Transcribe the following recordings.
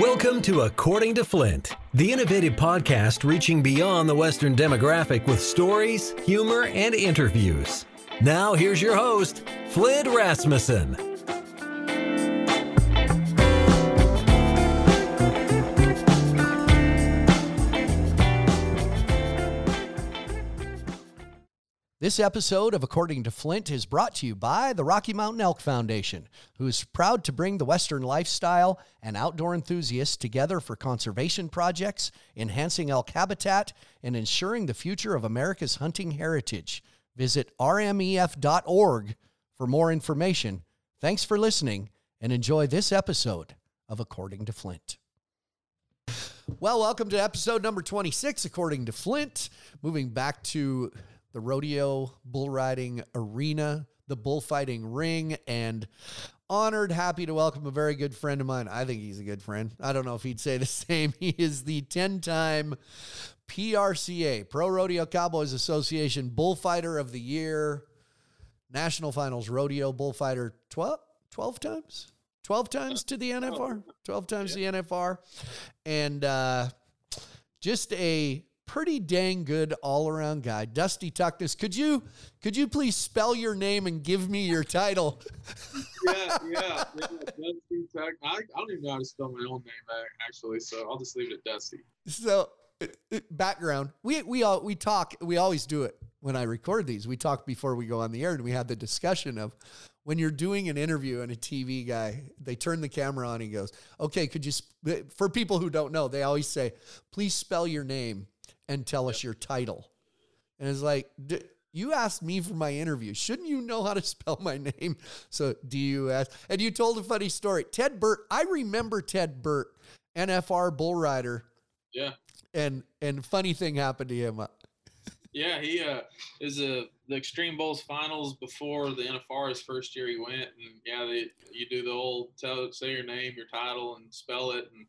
Welcome to According to Flint, the innovative podcast reaching beyond the Western demographic with stories, humor, and interviews. Now, here's your host, Flint Rasmussen. This episode of According to Flint is brought to you by the Rocky Mountain Elk Foundation, who is proud to bring the Western lifestyle and outdoor enthusiasts together for conservation projects, enhancing elk habitat, and ensuring the future of America's hunting heritage. Visit rmef.org for more information. Thanks for listening and enjoy this episode of According to Flint. Well, welcome to episode number 26, According to Flint. Moving back to the rodeo bull riding arena, the bullfighting ring, and honored, happy to welcome a very good friend of mine. I think he's a good friend. I don't know if he'd say the same. He is the 10 time PRCA, Pro Rodeo Cowboys Association Bullfighter of the Year, National Finals Rodeo Bullfighter 12, 12 times? 12 times to the NFR, 12 times yeah. the NFR, and uh, just a pretty dang good all around guy. Dusty Tuckness, could you could you please spell your name and give me your title? yeah, yeah, yeah. Dusty Tuck. I, I don't even know how to spell my own name actually, so I'll just leave it at Dusty. So uh, uh, background. We we all we talk. We always do it when I record these. We talk before we go on the air, and we had the discussion of when you're doing an interview and a TV guy, they turn the camera on. He goes, "Okay, could you?" Sp-? For people who don't know, they always say, "Please spell your name." And tell us your title. And it's like, you asked me for my interview. Shouldn't you know how to spell my name? So do you ask? And you told a funny story. Ted Burt, I remember Ted Burt, NFR bull rider. Yeah. And and funny thing happened to him. yeah, he uh is a the Extreme Bulls finals before the NFR his first year he went and yeah, they, you do the old tell say your name, your title and spell it and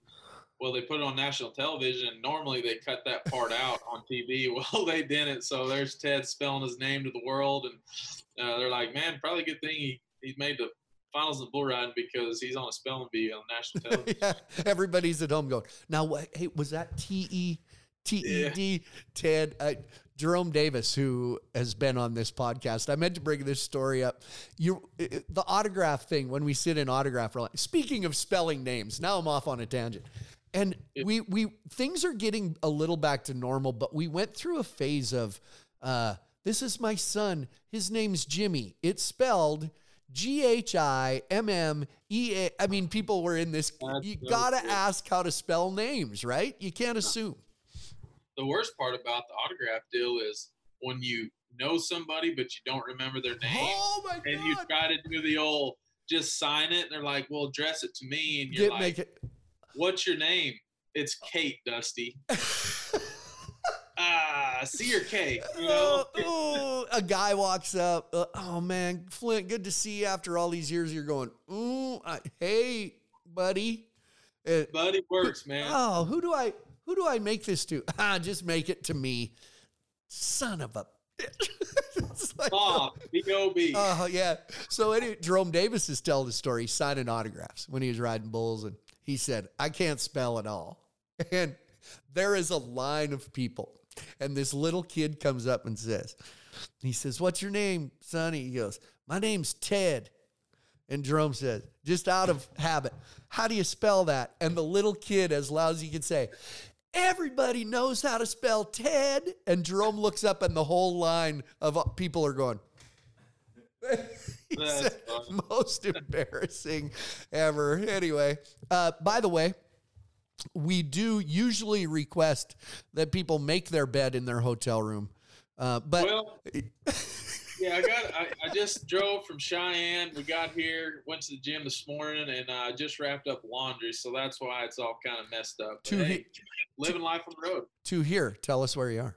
well, they put it on national television. Normally, they cut that part out on TV. Well, they didn't. So there's Ted spelling his name to the world, and uh, they're like, "Man, probably a good thing he he made the finals of bull riding because he's on a spelling bee on national television." yeah, everybody's at home going, "Now, hey, was that T E T E D Ted?" Uh, Jerome Davis, who has been on this podcast, I meant to bring this story up. You, the autograph thing when we sit in autograph. Speaking of spelling names, now I'm off on a tangent. And we we things are getting a little back to normal, but we went through a phase of uh, this is my son. His name's Jimmy. It's spelled G H I M M E A. I mean, people were in this. That's you so gotta ask how to spell names, right? You can't assume. The worst part about the autograph deal is when you know somebody but you don't remember their name. Oh my god! And you try to do the old just sign it, and they're like, "Well, address it to me," and you're Get, like, make it What's your name? It's Kate, Dusty. ah, see your Kate. You know? a guy walks up. Uh, oh man, Flint, good to see you after all these years. You're going, ooh, I, hey, buddy. Uh, buddy works, man. Oh, who do I who do I make this to? Ah, just make it to me. Son of a bitch. like, Bob, B-O-B. Oh, yeah. So anyway, Jerome Davis is telling the story. Signing autographs when he was riding bulls and he said, I can't spell at all. And there is a line of people. And this little kid comes up and says, he says, What's your name, Sonny? He goes, My name's Ted. And Jerome says, just out of habit, how do you spell that? And the little kid, as loud as he can say, Everybody knows how to spell Ted. And Jerome looks up, and the whole line of people are going, most embarrassing ever. Anyway, uh, by the way, we do usually request that people make their bed in their hotel room. Uh, but well, yeah, I got. I, I, just drove from Cheyenne. We got here, went to the gym this morning, and I uh, just wrapped up laundry. So that's why it's all kind of messed up. To hey, he, living life on the road. To here, tell us where you are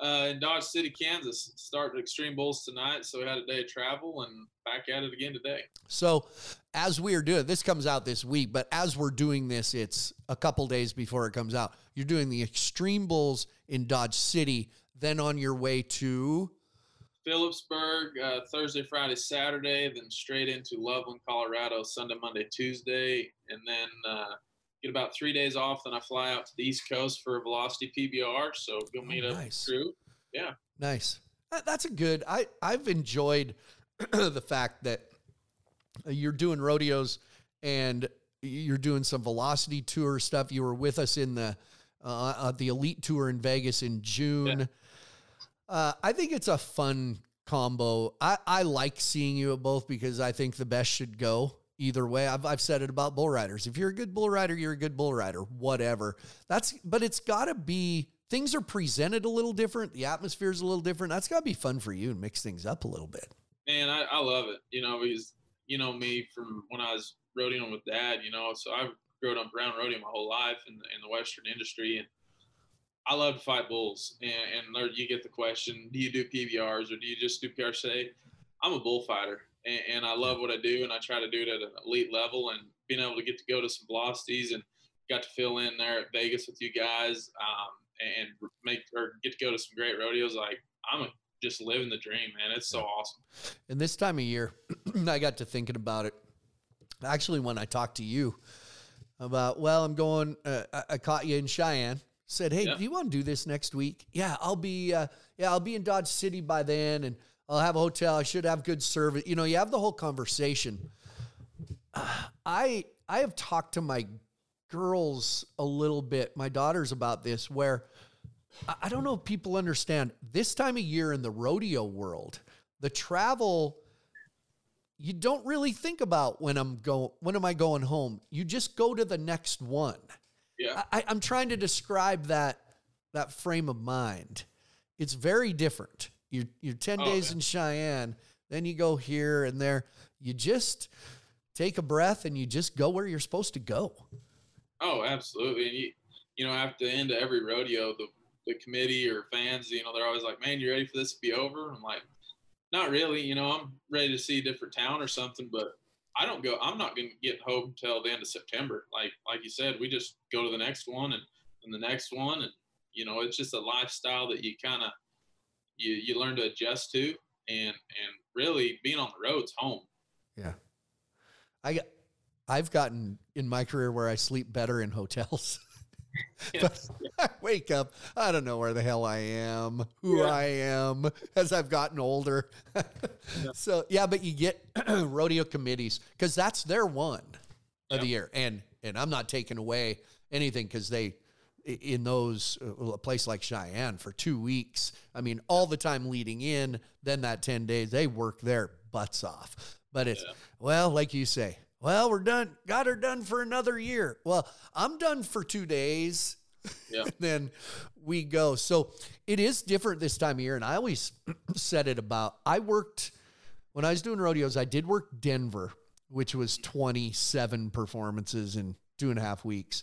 uh, in Dodge City, Kansas. Starting Extreme Bulls tonight, so we had a day of travel and back at it again today. So, as we are doing this, comes out this week, but as we're doing this, it's a couple days before it comes out. You're doing the Extreme Bulls in Dodge City, then on your way to Phillipsburg uh, Thursday, Friday, Saturday, then straight into Loveland, Colorado, Sunday, Monday, Tuesday, and then uh, get about three days off. Then I fly out to the East Coast for a Velocity PBR. So go meet Oh, nice. the crew. Yeah. Nice. That- That's a good. I I've enjoyed the fact that you're doing rodeos and you're doing some velocity tour stuff. You were with us in the uh, uh, the elite tour in Vegas in June. Uh, I think it's a fun combo. I, I like seeing you at both because I think the best should go either way. I've, I've said it about bull riders. If you're a good bull rider, you're a good bull rider, whatever. That's, but it's got to be, things are presented a little different. The atmosphere is a little different. That's got to be fun for you and mix things up a little bit. Man, I, I love it. You know, because you know me from when I was rodeoing with dad. You know, so I've grown up around rodeo my whole life in the, in the Western industry, and I love to fight bulls. And, and you get the question: Do you do PBRs or do you just do PRC? I'm a bullfighter, and, and I love what I do, and I try to do it at an elite level. And being able to get to go to some velocities and got to fill in there at Vegas with you guys, um, and make or get to go to some great rodeos. Like I'm a, just living the dream, man. It's so awesome. And this time of year, I got to thinking about it. Actually, when I talked to you about, well, I'm going, uh, I, I caught you in Cheyenne. Said, hey, Yeah. do you want to do this next week? Yeah, I'll be, uh, yeah, I'll be in Dodge City by then, and I'll have a hotel. I should have good service. You know, you have the whole conversation. I I have talked to my girls a little bit, my daughters about this, where I- don't know if people understand this time of year in the rodeo world, the travel you don't really think about when I'm going when am I going home. You just go to the next one. Yeah. I, I'm trying to describe that that frame of mind. It's very different. You're you're 10 Oh, days yeah. in Cheyenne, then you go here and there. You just take a breath and you just go where you're supposed to go. Oh, absolutely. And you, you know, after the end of every rodeo, the, the committee or fans, you know, they're always like, man, you ready for this to be over? I'm like, not really. You know, I'm ready to see a different town or something, but I don't go, I'm not going to get home till the end of September. Like, like you said, we just go to the next one and, and the next one. And, you know, it's just a lifestyle that you kind of, you, you learn to adjust to and, and really being on the road's home. Yeah. I I've gotten in my career where I sleep better in hotels. But I wake up, I don't know where the hell I am, who Yeah. I am as I've gotten older. So, yeah, but you get rodeo committees because that's their one of Yeah. the year. And and I'm not taking away anything because they in those uh, a place like Cheyenne for two weeks. I mean, all the time leading in, then that ten days they work their butts off. But it's Yeah. well, like you say, well, we're done. Got her done for another year. Well, I'm done for two days. Yeah. then we go. So it is different this time of year. And I always said it about I worked when I was doing rodeos, I did work Denver, which was 27 performances in two and a half weeks.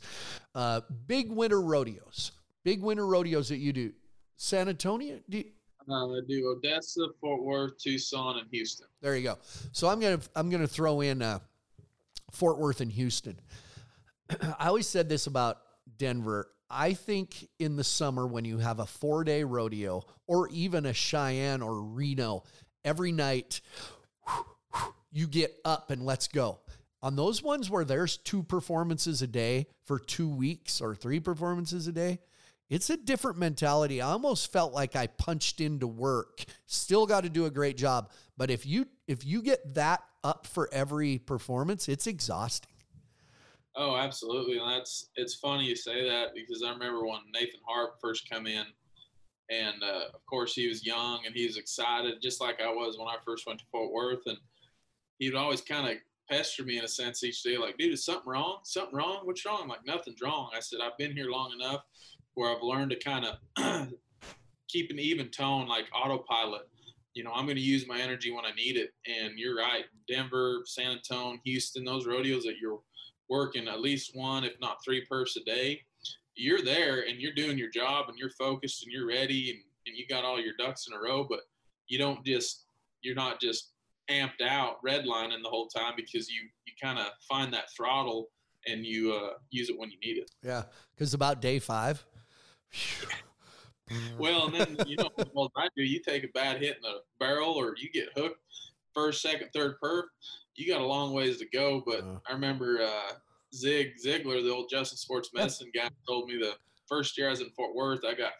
Uh, big winter rodeos, big winter rodeos that you do. San Antonio, do you, Uh, I do Odessa, Fort Worth, Tucson, and Houston. There you go. So I'm gonna I'm gonna throw in uh, Fort Worth and Houston. I always said this about Denver. I think in the summer when you have a four day rodeo or even a Cheyenne or Reno, every night you get up and let's go. On those ones where there's two performances a day for two weeks or three performances a day, it's a different mentality. I almost felt like I punched into work. Still got to do a great job, but if you if you get that up for every performance, it's exhausting. Oh, absolutely. And that's it's funny you say that because I remember when Nathan Harp first come in, and uh, of course he was young and he was excited, just like I was when I first went to Fort Worth, and he would always kind of pester me in a sense each day, like, "Dude, is something wrong? Something wrong? What's wrong?" I'm like, "Nothing's wrong." I said, "I've been here long enough where I've learned to kind of keep an even tone, like autopilot." You know, I'm going to use my energy when I need it. And you're right. Denver, San Antonio, Houston, those rodeos that you're working at least one, if not three purse a day, you're there and you're doing your job and you're focused and you're ready and, and you got all your ducks in a row, but you don't just, you're not just amped out redlining the whole time because you, you kind of find that throttle and you uh, use it when you need it. Yeah, because about day five. Well, and then, you know, well, I do, you take a bad hit in the barrel or you get hooked first, second, third perf, you got a long ways to go. But Uh. I remember uh, Zig Ziglar, the old Justin Sports Medicine guy, told me the first year I was in Fort Worth, I got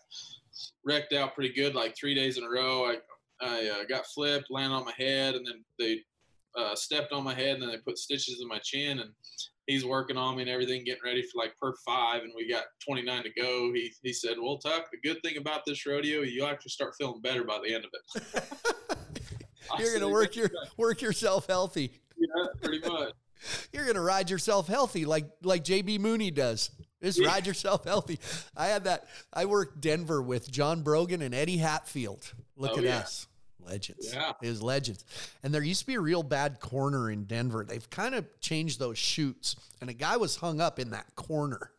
wrecked out pretty good, like three days in a row. I I uh, got flipped, landed on my head, and then they uh, stepped on my head, and then they put stitches in my chin, and he's working on me and everything, getting ready for like per five, and we got 29 to go. He he said, "Well, Tuck, the good thing about this rodeo, you actually start feeling better by the end of it." You're gonna work your work yourself healthy. Yeah, pretty much. You're gonna ride yourself healthy like like JB Mooney does. Just yeah. ride yourself healthy. I had that. I worked Denver with John Brogan and Eddie Hatfield. Look oh, at yeah. us. Legends. Yeah. Is legends. And there used to be a real bad corner in Denver. They've kind of changed those chutes. And a guy was hung up in that corner.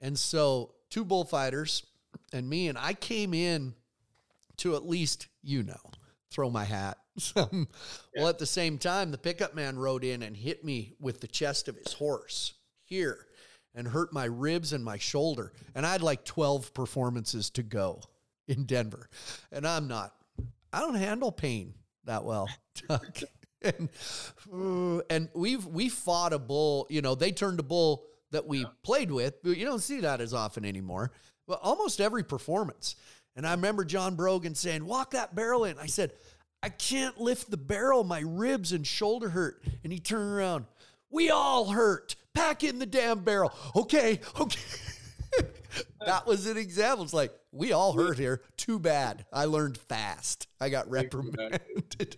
And so two bullfighters and me, and I came in to at least, you know, throw my hat. Some, yeah. Well, at the same time, the pickup man rode in and hit me with the chest of his horse here and hurt my ribs and my shoulder. And I had like 12 performances to go in Denver. And I'm not, I don't handle pain that well, and, and we've, we fought a bull, you know, they turned a bull that we yeah. played with, but you don't see that as often anymore. But almost every performance. And I remember John Brogan saying, walk that barrel in. I said, I can't lift the barrel. My ribs and shoulder hurt. And he turned around. We all hurt. Pack in the damn barrel. Okay, okay. that was an example. It's like, we all hurt here. Too bad. I learned fast. I got reprimanded.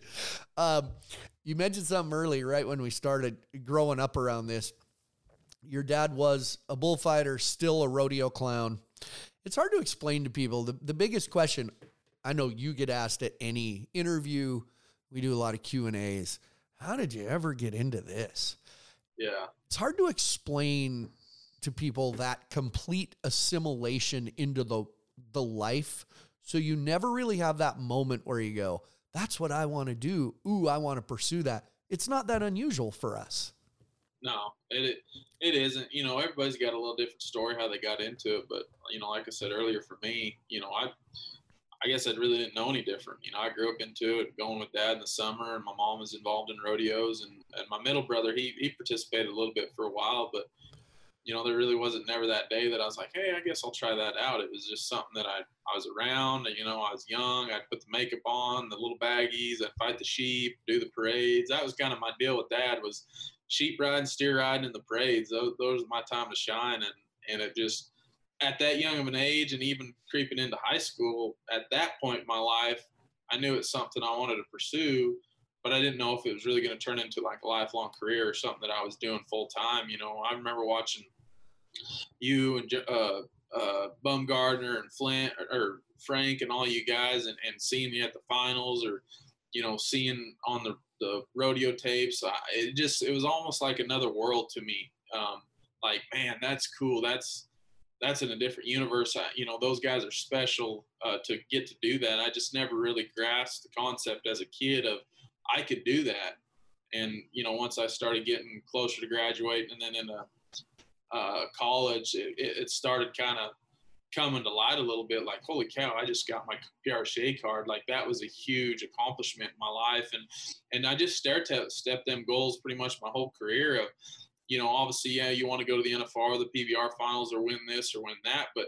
um, you mentioned something early, right when we started growing up around this. Your dad was a bullfighter, still a rodeo clown. It's hard to explain to people. The, the biggest question I know you get asked at any interview. We do a lot of Q and A's. How did you ever get into this? Yeah, it's hard to explain to people that complete assimilation into the the life. So you never really have that moment where you go, "That's what I want to do." Ooh, I want to pursue that. It's not that unusual for us. No, it it isn't. You know, everybody's got a little different story how they got into it, but you know, like I said earlier, for me, you know, I I guess I really didn't know any different. You know, I grew up into it, going with dad in the summer, and my mom was involved in rodeos, and, and my middle brother he he participated a little bit for a while, but you know, there really wasn't never that day that I was like, hey, I guess I'll try that out. It was just something that I I was around. You know, I was young. I'd put the makeup on, the little baggies. I'd fight the sheep, do the parades. That was kind of my deal with dad was sheep riding, steer riding, and the parades. Those those were my time to shine, and and it just at that young of an age and even creeping into high school at that point in my life i knew it's something i wanted to pursue but i didn't know if it was really going to turn into like a lifelong career or something that i was doing full time you know i remember watching you and uh, uh, Baumgartner and Flint or, or, Frank and all you guys and, and seeing you at the finals or you know seeing on the, the rodeo tapes I, it just it was almost like another world to me um, like man that's cool that's that's in a different universe. I, you know, those guys are special uh, to get to do that. I just never really grasped the concept as a kid of I could do that. And you know, once I started getting closer to graduating, and then in a uh, college, it, it started kind of coming to light a little bit. Like, holy cow, I just got my PRCA card. Like that was a huge accomplishment in my life, and and I just stared to step them goals pretty much my whole career of you know, obviously, yeah, you want to go to the NFR, or the PBR finals, or win this or win that. But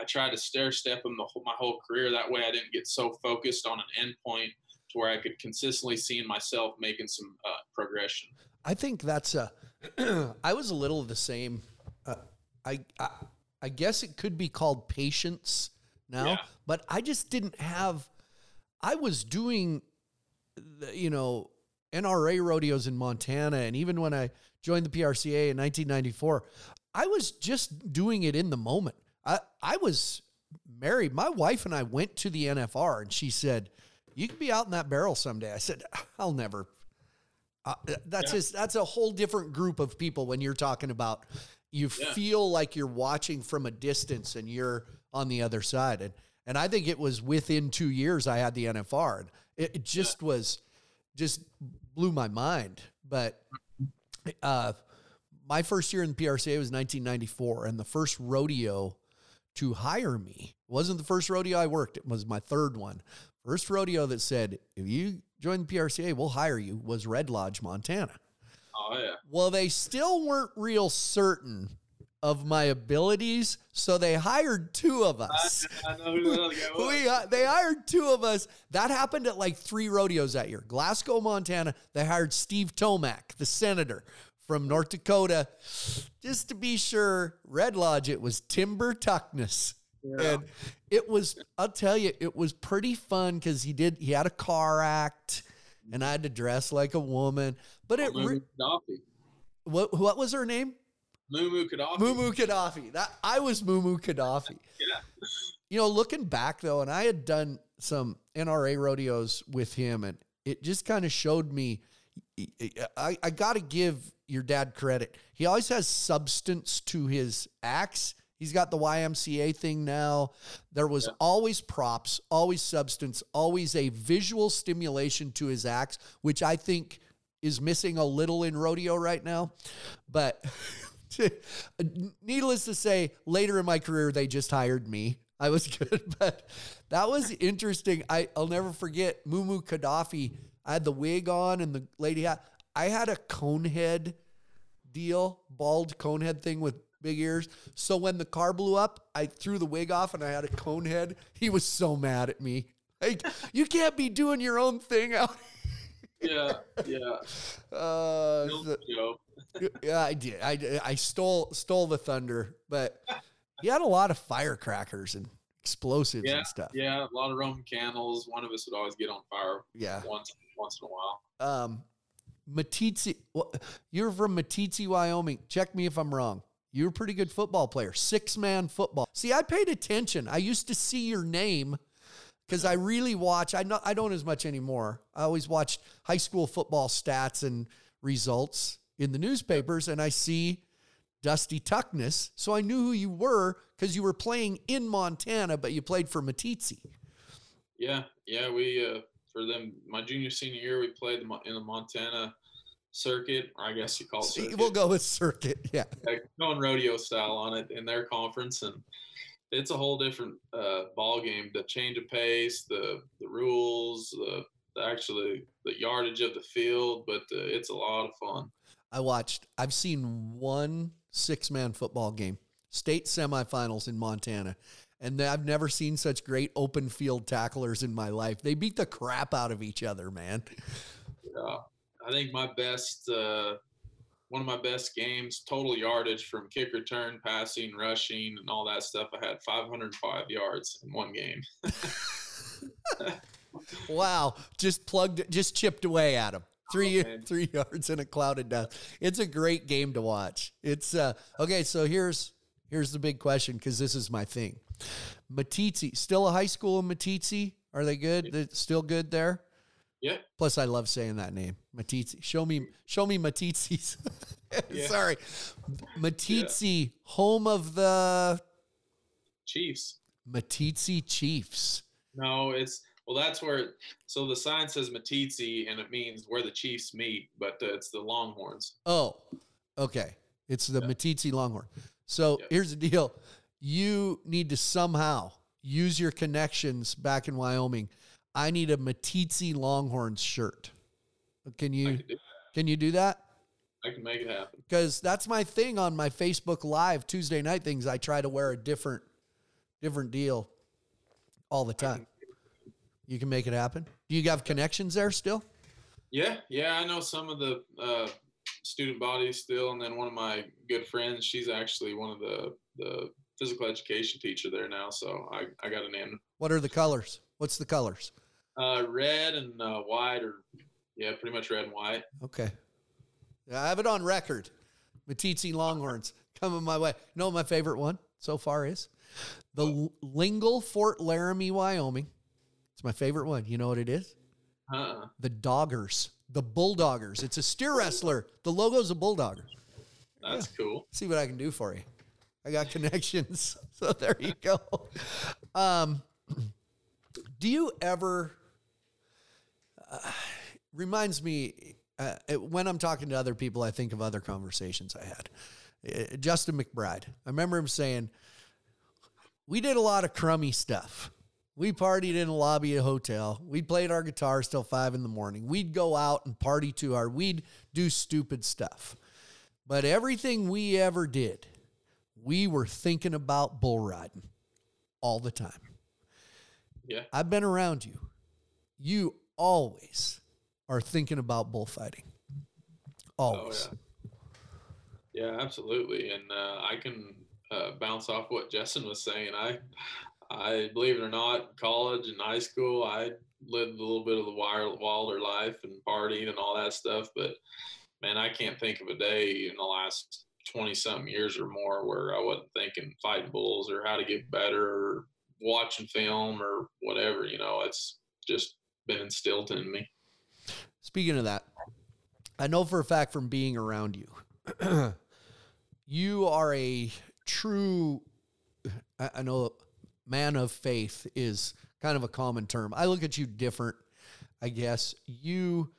I tried to stair step them the whole, my whole career. That way, I didn't get so focused on an endpoint to where I could consistently see in myself making some uh, progression. I think that's a. I was a little of the same. Uh, I, I I guess it could be called patience now, yeah. but I just didn't have. I was doing, the, you know, NRA rodeos in Montana, and even when I joined the PRCA in 1994, I was just doing it in the moment. I, I was married. My wife and I went to the NFR and she said, You can be out in that barrel someday. I said, I'll never. Uh, that's yeah. just that's a whole different group of people when you're talking about you yeah. feel like you're watching from a distance and you're on the other side and and I think it was within 2 years I had the NFR and it, it just yeah. was just blew my mind but uh, my first year in the PRCA was 1994, and the first rodeo to hire me wasn't the first rodeo I worked. It was my third one. First rodeo that said, if you join the PRCA, we'll hire you was Red Lodge, Montana. Oh yeah. Well, they still weren't real certain of my abilities, so they hired two of us. I, I know who the other guy was. we they hired two of us. That happened at like three rodeos that year. Glasgow, Montana. They hired Steve Tomac, the senator from North Dakota, just to be sure. Red Lodge. It was Timber Tuckness. Yeah. And it was, I'll tell you, it was pretty fun because he did, he had a car act and I had to dress like a woman. But it, re- Gaddafi. what, what was her name? Mumu Gaddafi. Mumu Gaddafi. That I was Mumu Gaddafi. Yeah. You know, looking back though, and I had done some NRA rodeos with him, and it just kind of showed me. I, I got to give your dad credit. He always has substance to his acts. He's got the YMCA thing now. There was Yeah. always props, always substance, always a visual stimulation to his acts, which I think is missing a little in rodeo right now. But needless to say, later in my career, they just hired me. I was good, but that was interesting. I, I'll never forget Mumu Gaddafi. I had the wig on and the lady hat. I had a cone head deal, bald cone head thing with big ears. So when the car blew up, I threw the wig off and I had a cone head. He was so mad at me. Like, you can't be doing your own thing out. Yeah, yeah. Uh, so- yeah, I did. I, I stole stole the thunder, but he had a lot of firecrackers and explosives Yeah, and stuff. yeah. A lot of Roman candles. One of us would always get on fire Yeah. once once in a while. Um, Meeteetse, well, you're from Meeteetse, Wyoming. Check me if I'm wrong. You're a pretty good football player, six man football. See, I paid attention. I used to see your name because I really watch. I not, I don't as much anymore. I always watched high school football stats and results in the newspapers, and I see Dusty Tuckness. So I knew who you were because you were playing in Montana, but you played for Meeteetse. Yeah, yeah. We uh, for them my junior senior year we played in the Montana circuit, or I guess you call it circuit. We'll go with circuit. Yeah. like going rodeo style on it in their conference and it's a whole different uh, ball game the change of pace the the rules the, the actually the yardage of the field but uh, it's a lot of fun I watched, I've seen one six man football game, state semifinals in Montana. And I've never seen such great open field tacklers in my life. They beat the crap out of each other, man. yeah i think my best uh, one of my best games total yardage from kick return passing rushing and all that stuff i had 505 yards in one game Wow. Just plugged, just chipped away at him. Three, Oh, three yards in a cloud of dust. It's a great game to watch. It's, uh, okay. So here's, here's the big question because this is my thing. Meeteetse, still a high school in Meeteetse? Are they good? They're still good there? Yeah Plus, I love saying that name, Meeteetse. Show me, show me Meeteetse's. Yeah. Sorry, Meeteetse, home of the chiefs Meeteetse Chiefs. No, it's well. That's where. So the sign says Meeteetse, and it means where the Chiefs meet, but uh, it's the Longhorns. Oh, okay. It's the Yeah. Meeteetse Longhorn. So Yeah. here's the deal: you need to somehow use your connections back in Wyoming. I need a Meeteetse Longhorns shirt. Can you can, do, can you do that? I can make it happen. because that's my thing on my Facebook Live Tuesday night things. I try to wear a different, different deal all the time. You can make it happen. Do you have connections there still? Yeah, yeah. I know some of the uh, student bodies still, and then one of my good friends. She's actually one of the the physical education teacher there now. So I I got a name. What are the colors? What's the colors? Uh, red and uh, white, or yeah, pretty much red and white. Okay, I have it on record. Meeteetse Longhorns coming my way. You know my favorite one so far is the L- Lingle Fort Laramie, Wyoming. It's my favorite one. You know what it is? Uh-uh. The Doggers, the Bulldoggers. It's a steer wrestler. The logo's a Bulldogger. That's cool. see what I can do for you. I got connections. so there you go. Um, do you ever, uh, reminds me, uh, when I'm talking to other people, I think of other conversations I had. Uh, Justin McBride. I remember him saying, we did a lot of crummy stuff. We partied in a lobby of a hotel. We played our guitars till five in the morning. We'd go out and party too hard. We'd do stupid stuff. But everything we ever did, we were thinking about bull riding all the time. Yeah. I've been around you. You always are thinking about bullfighting. Always. Oh, yeah. yeah, absolutely. And uh, I can uh, bounce off what Justin was saying. I, I believe it or not, college and high school, I lived a little bit of the wilder life and partying and all that stuff. But man, I can't think of a day in the last 20 something years or more where I wasn't thinking fighting bulls or how to get better or watching film or whatever. You know, it's just been instilled in me. Speaking of that, I know for a fact from being around you, you are a true, I know man of faith is kind of a common term. I look at you different, I guess. You,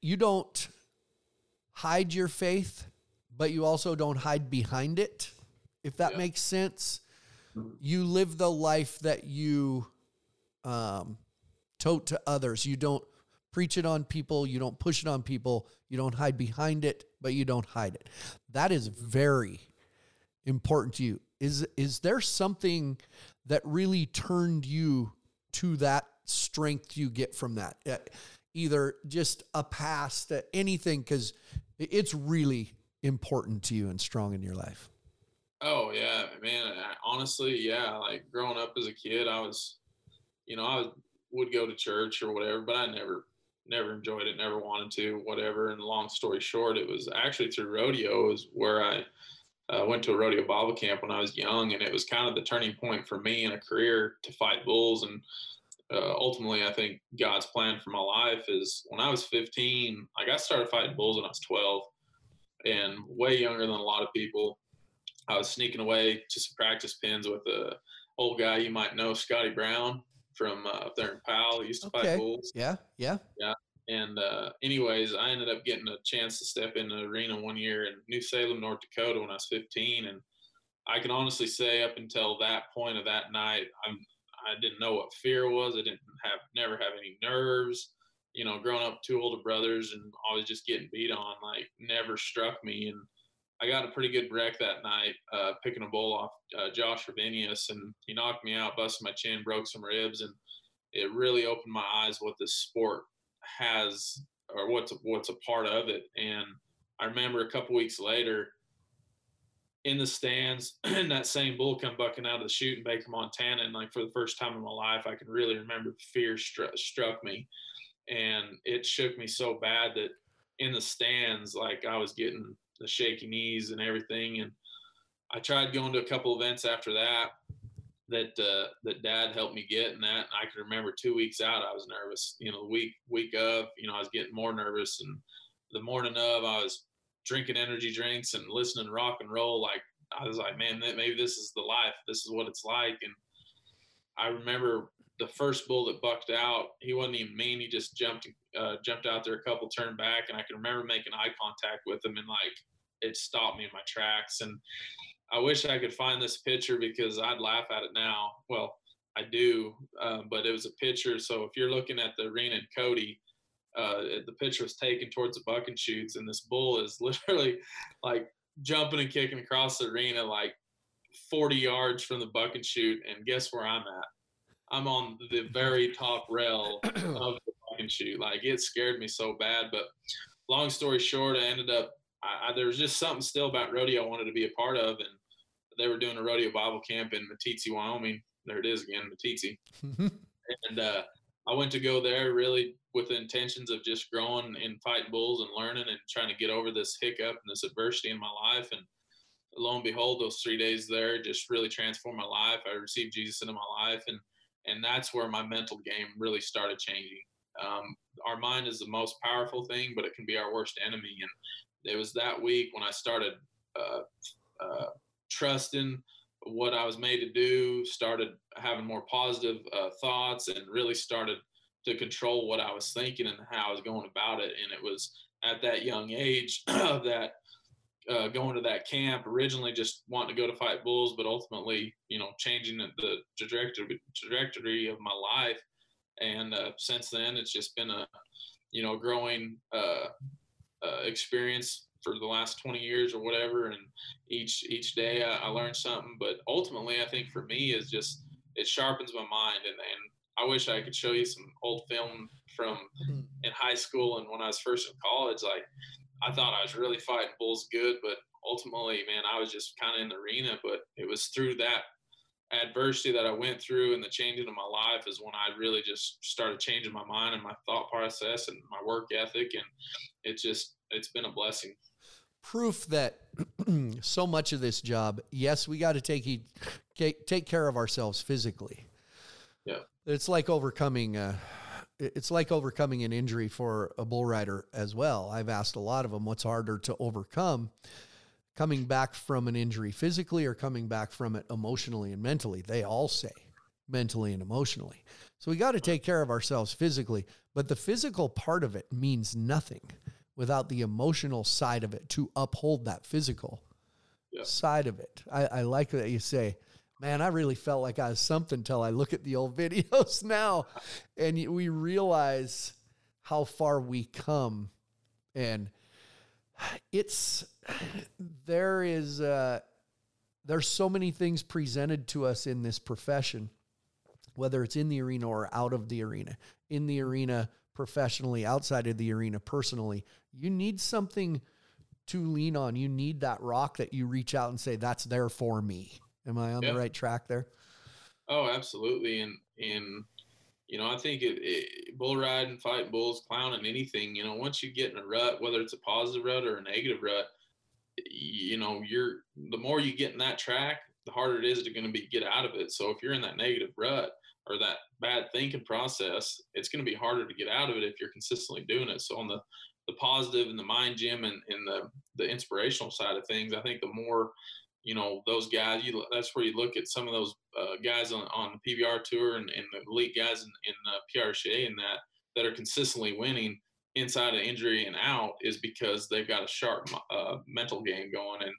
you don't hide your faith, but you also don't hide behind it, if that yeah. makes sense. You live the life that you um, tote to others. You don't preach it on people, you don't push it on people, you don't hide behind it, but you don't hide it. That is very important to you. Is is there something that really turned you to that strength you get from that? Uh, either just a past, uh, anything, because it's really important to you and strong in your life. Oh yeah, man. Honestly, yeah. Like growing up as a kid, I was, you know, I would go to church or whatever, but I never never enjoyed it, never wanted to, whatever. And long story short, it was actually through rodeo is where I uh, went to a rodeo Bible camp when I was young, and it was kind of the turning point for me in a career to fight bulls. And uh, ultimately, I think God's plan for my life is when I was 15, like I started fighting bulls when I was 12, and way younger than a lot of people. I was sneaking away to some practice pins with a old guy you might know, Scotty Brown from uh, up there in Powell. He used to okay. fight bulls. Yeah, yeah, yeah. And uh, anyways, I ended up getting a chance to step in the arena one year in New Salem, North Dakota, when I was 15. And I can honestly say, up until that point of that night, I'm I didn't know what fear was. I didn't have never have any nerves. You know, growing up two older brothers and always just getting beat on, like never struck me. And I got a pretty good wreck that night, uh, picking a bull off uh, Josh Ravinius, and he knocked me out, busted my chin, broke some ribs, and it really opened my eyes what this sport has or what's what's a part of it. And I remember a couple weeks later in the stands, and that same bull come bucking out of the chute in Baker, Montana, and like for the first time in my life, I can really remember fear struck, struck me, and it shook me so bad that in the stands, like I was getting the shaky knees and everything. And I tried going to a couple events after that that uh, that dad helped me get. And that I can remember two weeks out I was nervous you know week week of you know I was getting more nervous. And the morning of I was drinking energy drinks and listening to rock and roll. Like I was like man maybe this is the life. This is what it's like. And I remember the first bull that bucked out he wasn't even mean. He just jumped uh, jumped out there a couple turned back. And I can remember making eye contact with him and like it stopped me in my tracks. And I wish I could find this picture because I'd laugh at it now. Well, I do, uh, but it was a picture. So if you're looking at the arena in Cody, uh, the picture was taken towards the bucking chutes, and this bull is literally like jumping and kicking across the arena like 40 yards from the bucking chute. And guess where I'm at? I'm on the very top rail of the bucking chute. Like it scared me so bad. But long story short, I ended up I, I, there was just something still about rodeo I wanted to be a part of, and they were doing a rodeo Bible camp in Meeteetse, Wyoming. There it is again, Meeteetse. and uh, I went to go there really with the intentions of just growing and fighting bulls and learning and trying to get over this hiccup and this adversity in my life. And lo and behold, those three days there just really transformed my life. I received Jesus into my life, and and that's where my mental game really started changing. Um, our mind is the most powerful thing, but it can be our worst enemy. And it was that week when I started uh, uh, trusting what I was made to do, started having more positive uh, thoughts, and really started to control what I was thinking and how I was going about it. And it was at that young age that uh, going to that camp originally just wanting to go to fight bulls, but ultimately, you know, changing the trajectory trajectory of my life. And uh, since then, it's just been a, you know, growing uh, experience for the last 20 years or whatever. And each each day I, I learn something. But ultimately, I think for me is just it sharpens my mind. And, and I wish I could show you some old film from hmm. in high school and when I was first in college. Like I thought I was really fighting bulls good, but ultimately, man, I was just kind of in the arena. But it was through that adversity that I went through and the changing of my life is when I really just started changing my mind and my thought process and my work ethic. And it's just, it's been a blessing. Proof that so much of this job, yes, we got to take, take care of ourselves physically. Yeah. It's like overcoming, uh, it's like overcoming an injury for a bull rider as well. I've asked a lot of them what's harder to overcome coming back from an injury physically or coming back from it emotionally and mentally. They all say mentally and emotionally. So we got to take care of ourselves physically, but the physical part of it means nothing without the emotional side of it to uphold that physical yeah. side of it. I, I like that you say, man, I really felt like I was something until I look at the old videos now and we realize how far we come. And it's, there is, uh, there's so many things presented to us in this profession, whether it's in the arena or out of the arena, in the arena professionally, outside of the arena personally. You need something to lean on. You need that rock that you reach out and say, that's there for me Am I on the right track there? Oh, absolutely. And and you know, I think it, it, bull riding, fighting bulls, clowning, anything. You know, once you get in a rut, whether it's a positive rut or a negative rut, you know, you're the more you get in that track, the harder it is to going to be get out of it. So if you're in that negative rut or that bad thinking process, it's going to be harder to get out of it if you're consistently doing it. So on the the positive and the mind gym and, and the the inspirational side of things, I think the more you know those guys. You that's where you look at some of those uh, guys on, on the PBR tour and, and the elite guys in, in uh, PRCA and that that are consistently winning inside of injury and out is because they've got a sharp uh, mental game going, and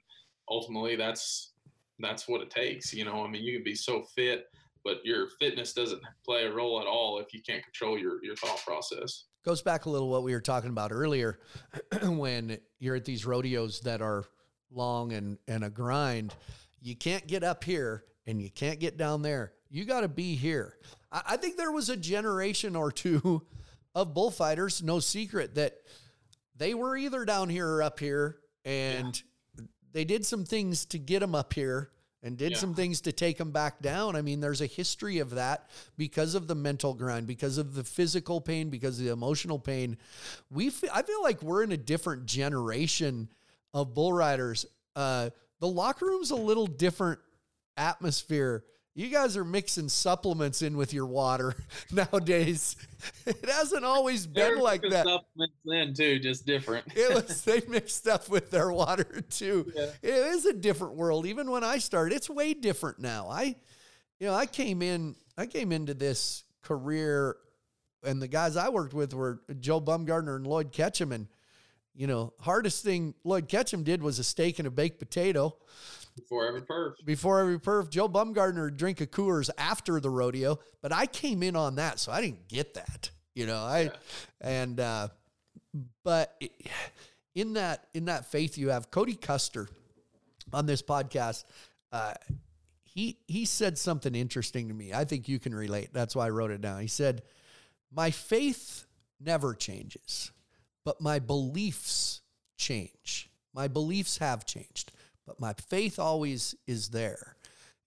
ultimately that's that's what it takes. You know, I mean, you can be so fit, but your fitness doesn't play a role at all if you can't control your your thought process. Goes back a little what we were talking about earlier when you're at these rodeos that are long and, and a grind, you can't get up here and you can't get down there. You got to be here. I, I, think there was a generation or two of bullfighters, no secret, that they were either down here or up here, and yeah. they did some things to get them up here and did yeah. some things to take them back down. I mean, there's a history of that because of the mental grind, because of the physical pain, because of the emotional pain. We, I feel like we're in a different generation of bull riders. Uh, the locker room's a little different atmosphere. You guys are mixing supplements in with your water nowadays. It hasn't always been like that. Supplements in too, just different. it was they mix stuff with their water too. Yeah. It is a different world. Even when I started, it's way different now. I, you know, I came in. I came into this career, and the guys I worked with were Joe Baumgartner and Lloyd Ketchum, and you know, hardest thing Lloyd Ketchum did was a steak and a baked potato. Before every perf. Before every perf. Joe Baumgartner drink a Coors after the rodeo, but I came in on that, so I didn't get that. You know, I yeah. and uh but in that in that faith you have Cody Custer on this podcast. Uh he he said something interesting to me. I think you can relate. That's why I wrote it down. He said, "My faith never changes." But my beliefs change. My beliefs have changed, but my faith always is there.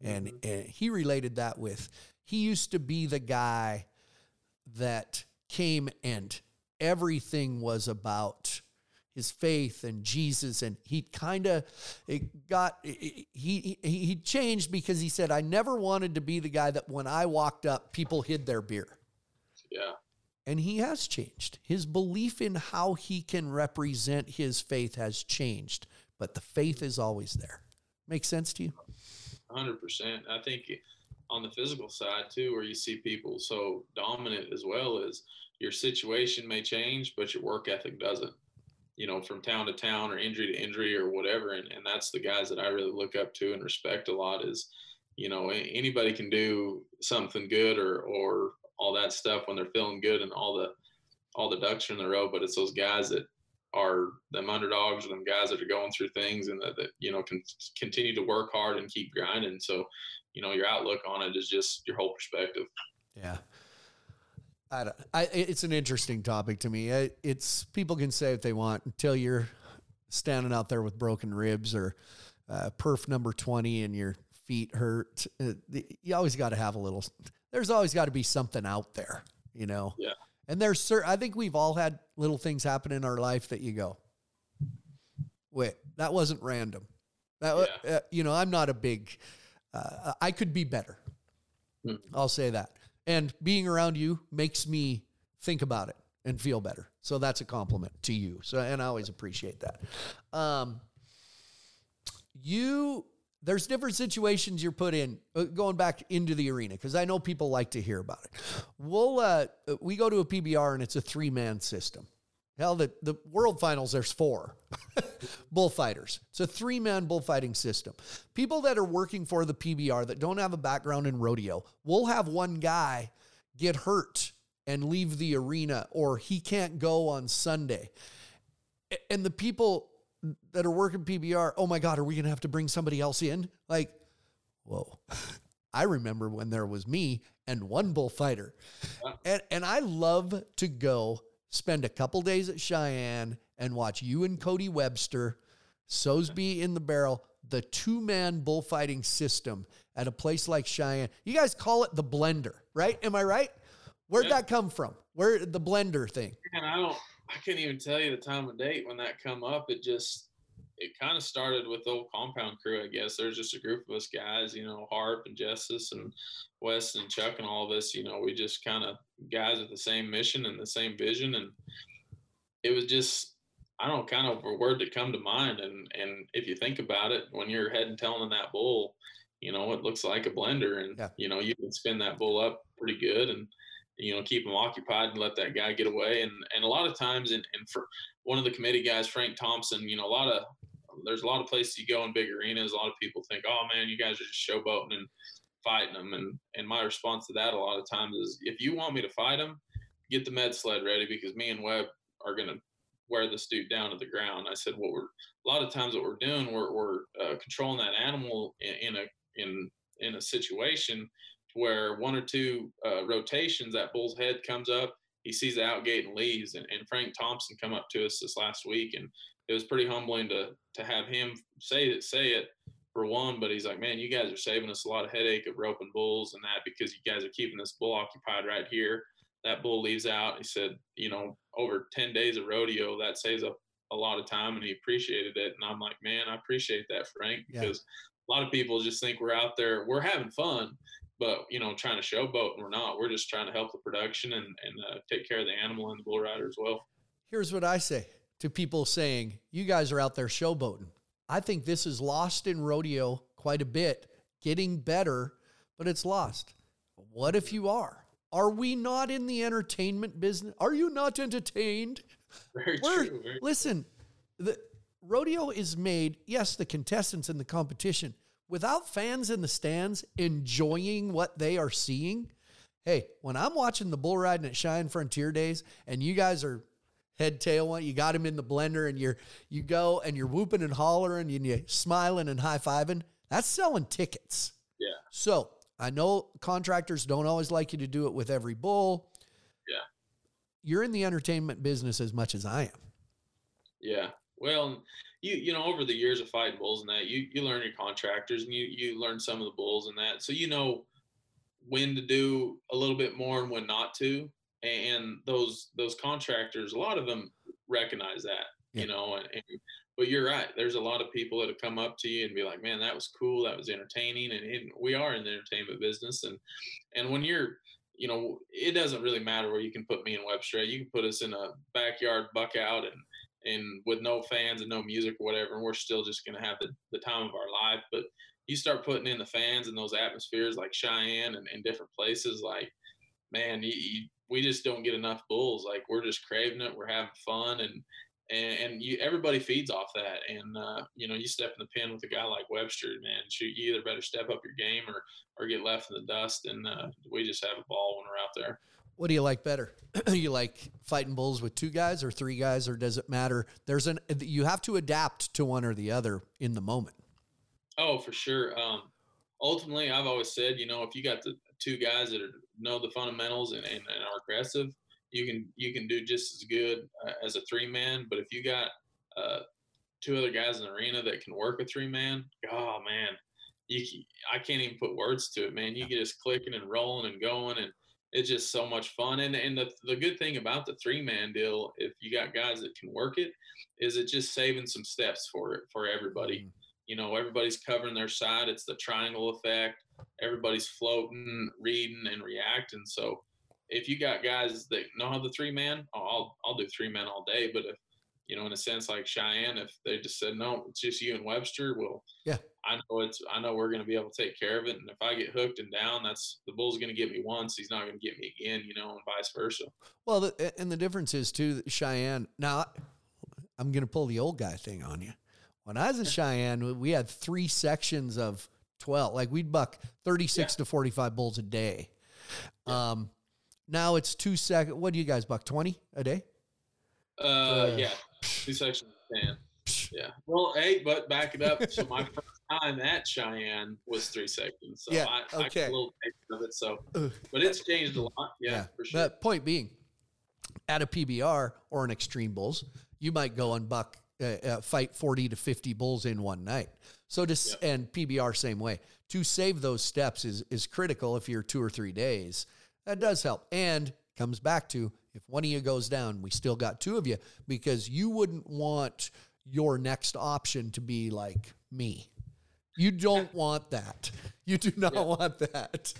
And, mm-hmm. and he related that with he used to be the guy that came and everything was about his faith and Jesus and he kind of got he, he he changed because he said I never wanted to be the guy that when I walked up people hid their beer. Yeah and he has changed. His belief in how he can represent his faith has changed, but the faith is always there. Make sense to you? 100%. I think on the physical side too, where you see people so dominant as well, is your situation may change, but your work ethic doesn't. you know, from town to town or injury to injury or whatever. And, and that's the guys that I really look up to and respect a lot is, you know, anybody can do something good or, or all that stuff when they're feeling good and all the, all the ducks are in the row, but it's those guys that are them underdogs or them guys that are going through things and that, that you know can continue to work hard and keep grinding. So, you know, your outlook on it is just your whole perspective. Yeah. I, I, it's an interesting topic to me. it's people can say if they want until you're standing out there with broken ribs or uh, perf number 20 and your feet hurt. Uh, you always got to have a little, there's always got to be something out there, you know? Yeah. And there's certain, I think we've all had little things happen in our life that you go, wait, that wasn't random. That, yeah. uh, you know, I'm not a big, uh, I could be better. Hmm. I'll say that. And being around you makes me think about it and feel better. So that's a compliment to you. So, and I always appreciate that. Um, you there's different situations you're put in uh, going back into the arena because I know people like to hear about it. We'll uh, we go to a PBR and it's a three man system. Hell, the, the world finals, there's four bullfighters. It's a three man bullfighting system. People that are working for the PBR that don't have a background in rodeo, we'll have one guy get hurt and leave the arena, or he can't go on Sunday. And the people that are working PBR, oh my God, are we going to have to bring somebody else in? Like, whoa. I remember when there was me and one bullfighter. And, and I love to go spend a couple days at Cheyenne and watch you and Cody Webster, Sosebee in the barrel, the two man bullfighting system at a place like Cheyenne. You guys call it the blender, right? Am I right? Where'd yeah. that come from? Where the blender thing? Man, I don't I couldn't even tell you the time of date when that come up. It just it kind of started with the old compound crew, I guess. There's just a group of us guys, you know, Harp and Justice and Wes and Chuck and all of us, you know, we just kind of guys with the same mission and the same vision. And it was just, I don't know, kind of a word to come to mind. And, and if you think about it, when you're head and tailing that bull, you know, it looks like a blender and, yeah. you know, you can spin that bull up pretty good. And, you know, keep him occupied and let that guy get away. And and a lot of times, and, and for one of the committee guys, Frank Thompson, you know, a lot of there's a lot of places you go in big arenas. A lot of people think, oh man, you guys are just showboating and fighting them. And and my response to that a lot of times is, if you want me to fight them, get the med sled ready because me and Webb are gonna wear this dude down to the ground. I said, what we're a lot of times what we're doing, we're we're uh, controlling that animal in, in a in in a situation where one or two uh, rotations, that bull's head comes up, he sees the out gate and leaves. And, and Frank Thompson come up to us this last week, and it was pretty humbling to to have him say it, say it for one. But he's like, man, you guys are saving us a lot of headache of roping bulls and that because you guys are keeping this bull occupied right here. That bull leaves out. He said, you know, over 10 days of rodeo, that saves up a lot of time and he appreciated it. And I'm like, man, I appreciate that, Frank, because yeah. a lot of people just think we're out there, we're having fun, but you know, trying to showboat, and we're not. We're just trying to help the production and and uh, take care of the animal and the bull rider as well. Here's what I say to people saying, "You guys are out there showboating." I think this is lost in rodeo quite a bit, getting better, but it's lost. What if you are? Are we not in the entertainment business? Are you not entertained? Very We're, true. Very listen, the rodeo is made, yes, the contestants in the competition, without fans in the stands enjoying what they are seeing, hey, when I'm watching the bull riding at Cheyenne Frontier Days and you guys are head tail one, you got him in the blender and you're you go and you're whooping and hollering and you smiling and high fiving, that's selling tickets. Yeah. So I know contractors don't always like you to do it with every bull. Yeah. You're in the entertainment business as much as I am. Yeah. Well, you you know over the years of fighting bulls and that you you learn your contractors and you you learn some of the bulls and that so you know when to do a little bit more and when not to and those those contractors a lot of them recognize that yeah. you know and, and, but you're right there's a lot of people that have come up to you and be like man that was cool that was entertaining and, we are in the entertainment business and and when you're you know it doesn't really matter where you can put me and Webster you can put us in a backyard buck out and and with no fans and no music or whatever, and we're still just to have the, the time of our life. But you start putting in the fans and those atmospheres like Cheyenne and, and different places, like, man, you, you, we just don't get enough bulls. Like, we're just craving it. We're having fun. And, and, and you everybody feeds off that. And uh, you know, you step in the pen with a guy like Webster, man. Shoot, you either better step up your game or or get left in the dust. And uh, we just have a ball when we're out there. What do you like better? you like fighting bulls with two guys or three guys, or does it matter? There's an you have to adapt to one or the other in the moment. Oh, for sure. Um, ultimately, I've always said, you know, if you got the two guys that are, know the fundamentals and, and, and are aggressive, you can you can do just as good uh, as a three man. But if you got uh, two other guys in the arena that can work a three man, oh man, you I can't even put words to it, man. You get just clicking and rolling and going, and it's just so much fun. And and the the good thing about the three man deal, if you got guys that can work it, is it just saving some steps for it for everybody. Mm-hmm. You know, everybody's covering their side. It's the triangle effect. Everybody's floating, reading, and reacting. So if you got guys that know how the three man, I'll I'll do three men all day. But if you know, in a sense like Cheyenne, if they just said no, it's just you and Webster, well, yeah, I know it's I know we're going to be able to take care of it. And if I get hooked and down, that's the bull's going to get me once. He's not going to get me again, you know, and vice versa. Well, the, and the difference is too, Cheyenne. Now, I'm going to pull the old guy thing on you. When I was in Cheyenne, we had three sections of 12. Like we'd buck 36 yeah. to 45 bulls a day. Yeah. Um, now it's two second. What do you guys buck? Twenty a day? Uh, uh yeah, two sections ten. Yeah. Well, hey, but back it up. so my first time at Cheyenne was three seconds. So yeah. I, okay. I a little taste of it. So, but it's changed a lot. Yeah, yeah. for sure. But point being, at a PBR or an Extreme Bulls, you might go and buck uh, uh, fight 40 to 50 bulls in one night. So to yep. and PBR same way. To save those steps is is critical if you're 2 or 3 days. That does help. And comes back to if one of you goes down, we still got two of you because you wouldn't want your next option to be like me. You don't want that. You do not yeah. want that.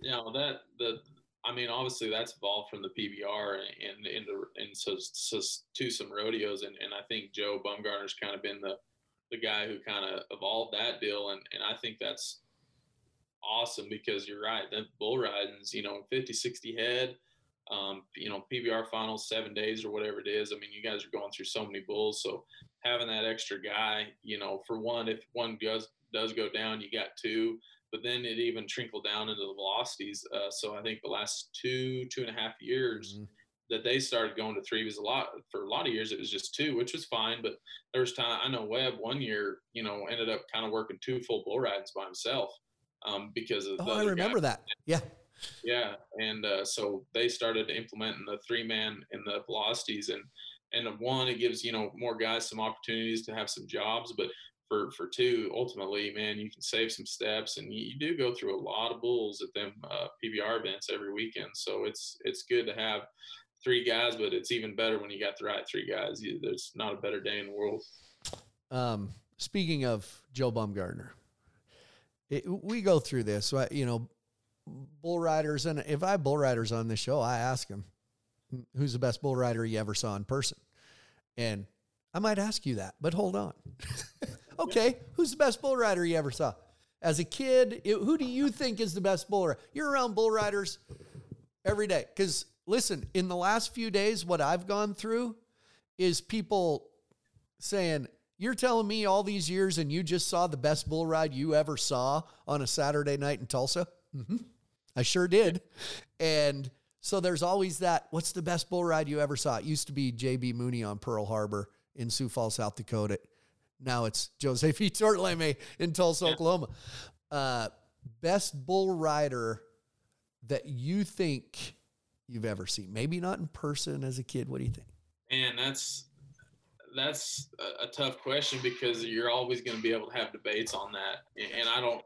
You know, that the I mean, obviously that's evolved from the PBR and into and so, so to some rodeos, and, and I think Joe Baumgartner's kind of been the the guy who kind of evolved that deal, and and I think that's awesome because you're right. The bull riding's, you know, 50, 60 head, um, you know, PBR finals, seven days or whatever it is. I mean, you guys are going through so many bulls. So having that extra guy, you know, for one, if one does, does go down, you got two, but then it even trickled down into the velocities. Uh, so I think the last two, two and a half years, mm-hmm that they started going to three was a lot for a lot of years it was just two which was fine but there was time i know webb one year you know ended up kind of working two full bull rides by himself um, because of. Oh, I remember that. Yeah. Yeah, and uh, so they started implementing the three man and the velocities, and and one it gives you know more guys some opportunities to have some jobs, but for for two, ultimately, man, you can save some steps, and you, you do go through a lot of bulls at them uh, PBR events every weekend. So it's it's good to have three guys, but it's even better when you got the right three guys. You, there's not a better day in the world. Um, speaking of Joe Baumgartner, it, we go through this, you know, bull riders. And if I have bull riders on the show, I ask them, who's the best bull rider you ever saw in person? And I might ask you that, but hold on. okay, who's the best bull rider you ever saw? As a kid, it, who do you think is the best bull rider? You're around bull riders every day. Because listen, in the last few days, what I've gone through is people saying, you're telling me all these years and you just saw the best bull ride you ever saw on a Saturday night in Tulsa? Mm-hmm. I sure did. And so there's always that what's the best bull ride you ever saw? It used to be JB Mooney on Pearl Harbor in Sioux Falls, South Dakota. Now it's Jose Vitor Leme in Tulsa, yeah. Oklahoma. Uh, best bull rider that you think you've ever seen? Maybe not in person as a kid. What do you think? Man, that's that's a, tough question because you're always going to be able to have debates on that. And I don't,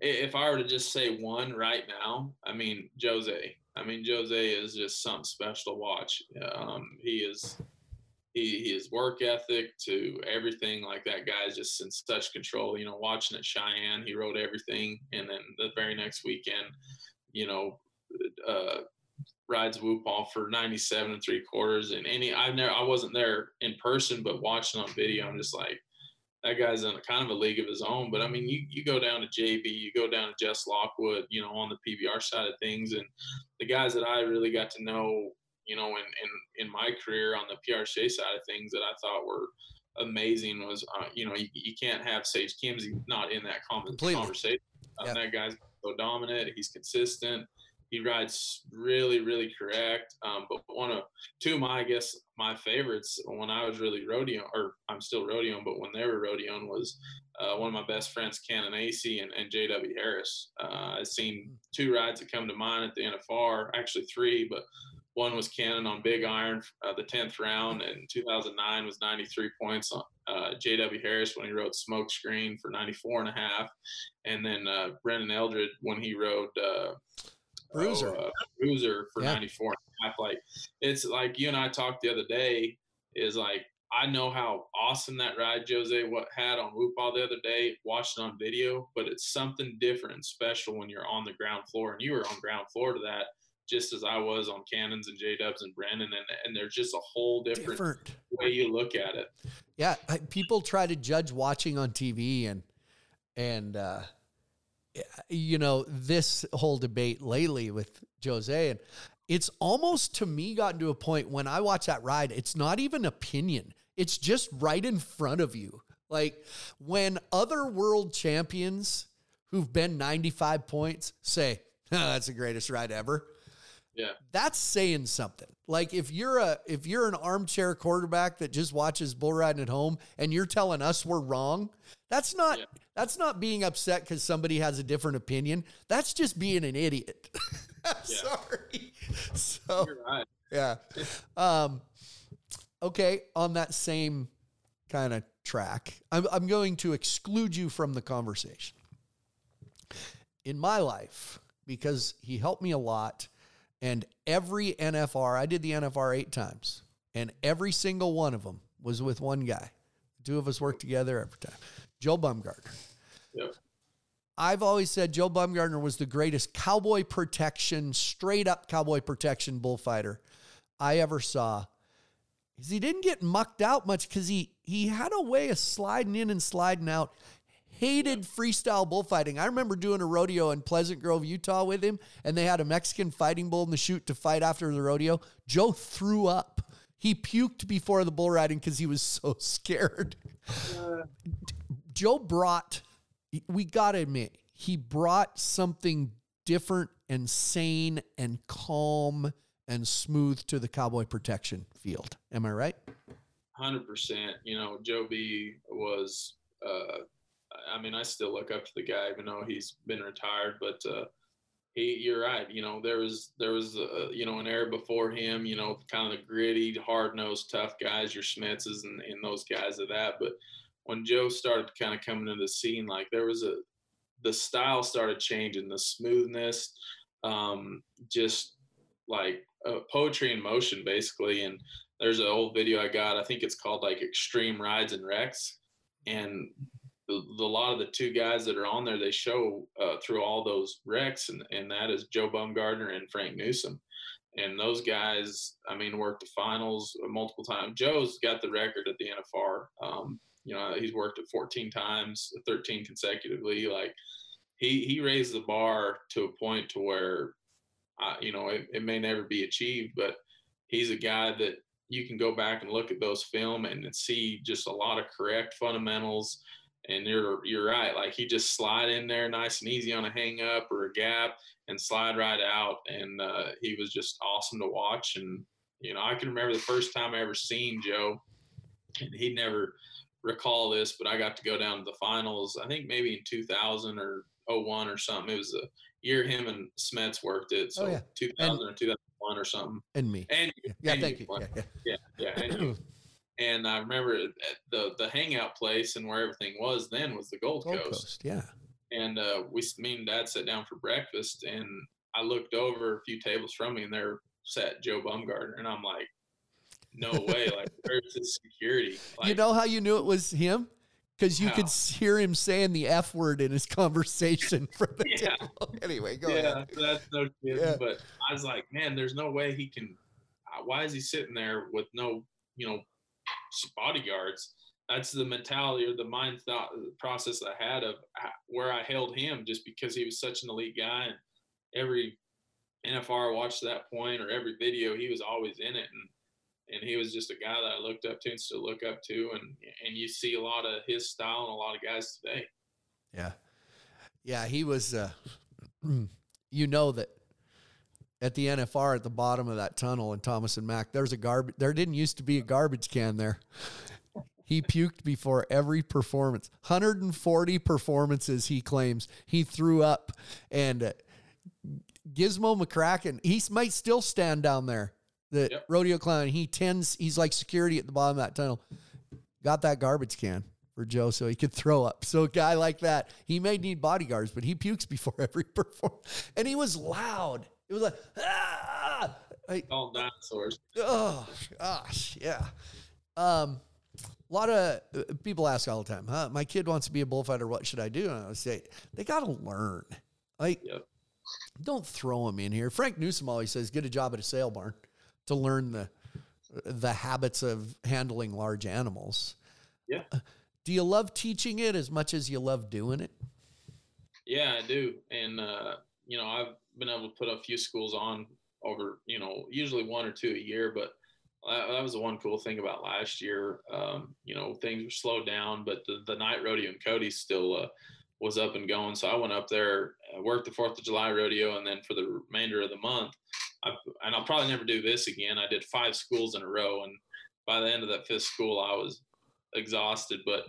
if I were to just say one right now, I mean, Jose. I mean, Jose is just something special to watch. Um, he is, he, his work ethic to everything like that guy is just in such control. You know, watching at Cheyenne, he wrote everything. And then the very next weekend, you know, uh, rides off for 97 and three quarters. And any, I've never, I wasn't there in person, but watching on video, I'm just like, that guy's in a kind of a league of his own. But I mean, you, you go down to JB, you go down to Jess Lockwood, you know, on the PBR side of things. And the guys that I really got to know, you know, in, in, in my career on the PRCA side of things that I thought were amazing was, uh, you know, you, you can't have Sage Kimzey not in that conversation. Yep. That guy's so dominant. He's consistent. He rides really, really correct. Um, but one of two of my, I guess, my favorites when I was really rodeo, or I'm still rodeoing, but when they were rodeoing was uh, one of my best friends, Kanin Asay and, and J.W. Harris. Uh, I've seen hmm. two rides that come to mind at the NFR, actually three, but one was Cannon on Big Iron, uh, the 10th round, and 2009 was 93 points on uh, J.W. Harris when he rode Smokescreen for 94 and a half. And then uh, Brennon Eldred when he rode uh, Bruiser. Oh, uh, Bruiser for yeah. 94 and a half. Like, it's like you and I talked the other day, is like, I know how awesome that ride Jose what had on Woopaa the other day, watched it on video, but it's something different and special when you're on the ground floor. And you were on ground floor to that just as I was on Kanins and J Dubs and Brennon, and and there's just a whole different, different. way you look at it. Yeah, people try to judge watching on TV, and and uh, you know this whole debate lately with Jose, and it's almost to me gotten to a point when I watch that ride, it's not even opinion; it's just right in front of you. Like when other world champions who've been 95 points say, oh, "That's the greatest ride ever." Yeah. That's saying something. Like if you're a if you're an armchair quarterback that just watches bull riding at home and you're telling us we're wrong, that's not yeah. that's not being upset because somebody has a different opinion. That's just being an idiot. Sorry. So right. yeah. Um, okay, on that same kind of track, I'm, I'm going to exclude you from the conversation. In my life, because he helped me a lot and every NFR, I did the NFR eight times, and every single one of them was with one guy. two of us worked together every time. Joe Baumgartner. Yep. I've always said Joe Baumgartner was the greatest cowboy protection, straight up cowboy protection bullfighter I ever saw. He didn't get mucked out much because he he had a way of sliding in and sliding out hated freestyle bullfighting. I remember doing a rodeo in Pleasant Grove, Utah with him, and they had a Mexican fighting bull in the chute to fight after the rodeo. Joe threw up. He puked before the bull riding because he was so scared. Uh. Joe brought, we got to admit, he brought something different and sane and calm and smooth to the cowboy protection field. Am I right? 100%. You know, Joe B was uh, I mean, I still look up to the guy, even though he's been retired. But uh, he, you're right. You know, there was there was uh, you know an era before him. You know, kind of the gritty, hard nosed, tough guys, your Schmitzes and, and those guys of that. But when Joe started kind of coming into the scene, like there was a the style started changing, the smoothness, um, just like uh, poetry in motion, basically. And there's an old video I got. I think it's called like Extreme Rides and Wrecks, and the, the, a lot of the two guys that are on there, they show uh, through all those wrecks, and, and that is Joe Baumgartner and Frank Newsom. And those guys, I mean, worked the finals multiple times. Joe's got the record at the NFR. Um, you know, he's worked it 14 times, 13 consecutively. Like he he raised the bar to a point to where, uh, you know, it, it may never be achieved, but he's a guy that you can go back and look at those film and see just a lot of correct fundamentals and you're you're right. Like he just slide in there nice and easy on a hang up or a gap and slide right out. And uh, he was just awesome to watch. And you know, I can remember the first time I ever seen Joe, and he'd never recall this, but I got to go down to the finals. I think maybe in 2000 or 01 or something. It was a year him and Smets worked it. So oh, yeah. 2000 and, or 2001 or something. And me. And yeah, and thank you. you. Yeah, yeah, yeah. yeah And I remember the the hangout place and where everything was then was the Gold, Gold Coast. Coast. Yeah. And uh, we, me and Dad sat down for breakfast, and I looked over a few tables from me, and there sat Joe Baumgartner, and I'm like, no way, like where's his security? Like, you know how you knew it was him? Because you how? could hear him saying the F word in his conversation from the yeah. table. Anyway, go yeah, ahead. that's no kidding. Yeah. But I was like, man, there's no way he can. Uh, why is he sitting there with no, you know, bodyguards. That's the mentality or the mind thought process I had of where I held him just because he was such an elite guy. And every NFR I watched that point or every video, he was always in it. And, and he was just a guy that I looked up to and still look up to. And, and you see a lot of his style and a lot of guys today. Yeah. Yeah. He was, uh, you know, that at the NFR at the bottom of that tunnel in Thomas and Mack, there's a garbage, there didn't used to be a garbage can there. He puked before every performance. 140 performances, he claims. He threw up. And uh, Gizmo McCracken, he might still stand down there, the yep. rodeo clown. He tends, he's like security at the bottom of that tunnel. Got that garbage can for Joe so he could throw up. So a guy like that, he may need bodyguards, but he pukes before every performance. And he was loud. It was like, ah! All dinosaurs. Oh, gosh. Yeah. Um, a lot of people ask all the time, huh? My kid wants to be a bullfighter. What should I do? And I would say, they got to learn. Like, yep. don't throw them in here. Frank Newsom always says, get a job at a sale barn to learn the the habits of handling large animals. Yeah. Do you love teaching it as much as you love doing it? Yeah, I do. And, uh, you know, I've been able to put a few schools on over, you know, usually one or two a year, but that was the one cool thing about last year. Um, you know, things were slowed down, but the, the night rodeo in Cody still uh, was up and going. So I went up there, uh, worked the Fourth of July rodeo, and then for the remainder of the month, I, and I'll probably never do this again. I did five schools in a row, and by the end of that fifth school, I was exhausted. But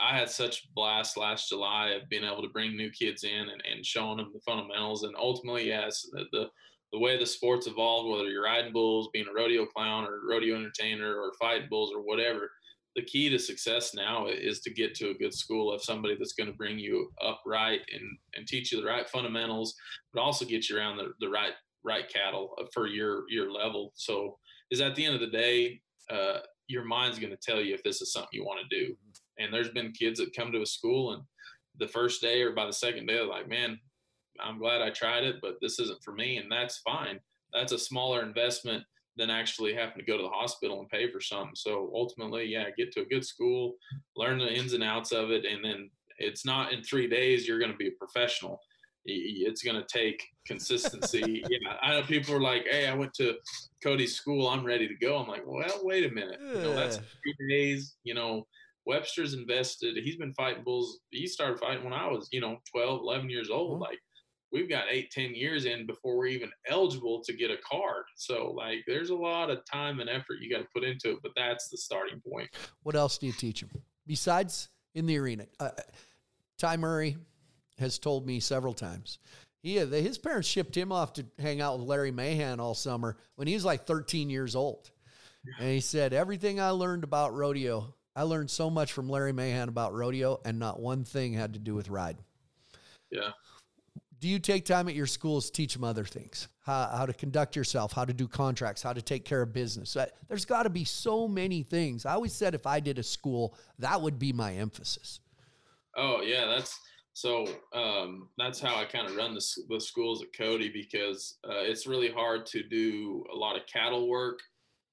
I had such blast last July of being able to bring new kids in and, and showing them the fundamentals, and ultimately, yes, the, the the way the sports evolved, whether you're riding bulls, being a rodeo clown or rodeo entertainer or fighting bulls or whatever, the key to success now is to get to a good school of somebody that's going to bring you up right and, and teach you the right fundamentals, but also get you around the, the right right cattle for your your level. So is at the end of the day, uh, your mind's going to tell you if this is something you want to do. And there's been kids that come to a school and the first day or by the second day, they're like, man, I'm glad I tried it, but this isn't for me, and that's fine. That's a smaller investment than actually having to go to the hospital and pay for something. So ultimately, yeah, get to a good school, learn the ins and outs of it, and then it's not in three days you're going to be a professional. It's going to take consistency. yeah, I know people are like, "Hey, I went to Cody's school. I'm ready to go." I'm like, "Well, wait a minute. You know, that's three days. You know, Webster's invested. He's been fighting bulls. He started fighting when I was, you know, 12, 11 years old. Mm-hmm. Like we've got eight, ten years in before we're even eligible to get a card. So like there's a lot of time and effort you got to put into it, but that's the starting point. What else do you teach them besides in the arena? Uh, Ty Murray has told me several times. He, uh, his parents shipped him off to hang out with Larry Mahan all summer when he was like 13 years old. And he said, Everything I learned about rodeo, I learned so much from Larry Mahan about rodeo, and not one thing had to do with ride. Yeah do you take time at your schools to teach them other things how, how to conduct yourself how to do contracts how to take care of business uh, there's got to be so many things i always said if i did a school that would be my emphasis oh yeah that's so um, that's how i kind of run the, the schools at cody because uh, it's really hard to do a lot of cattle work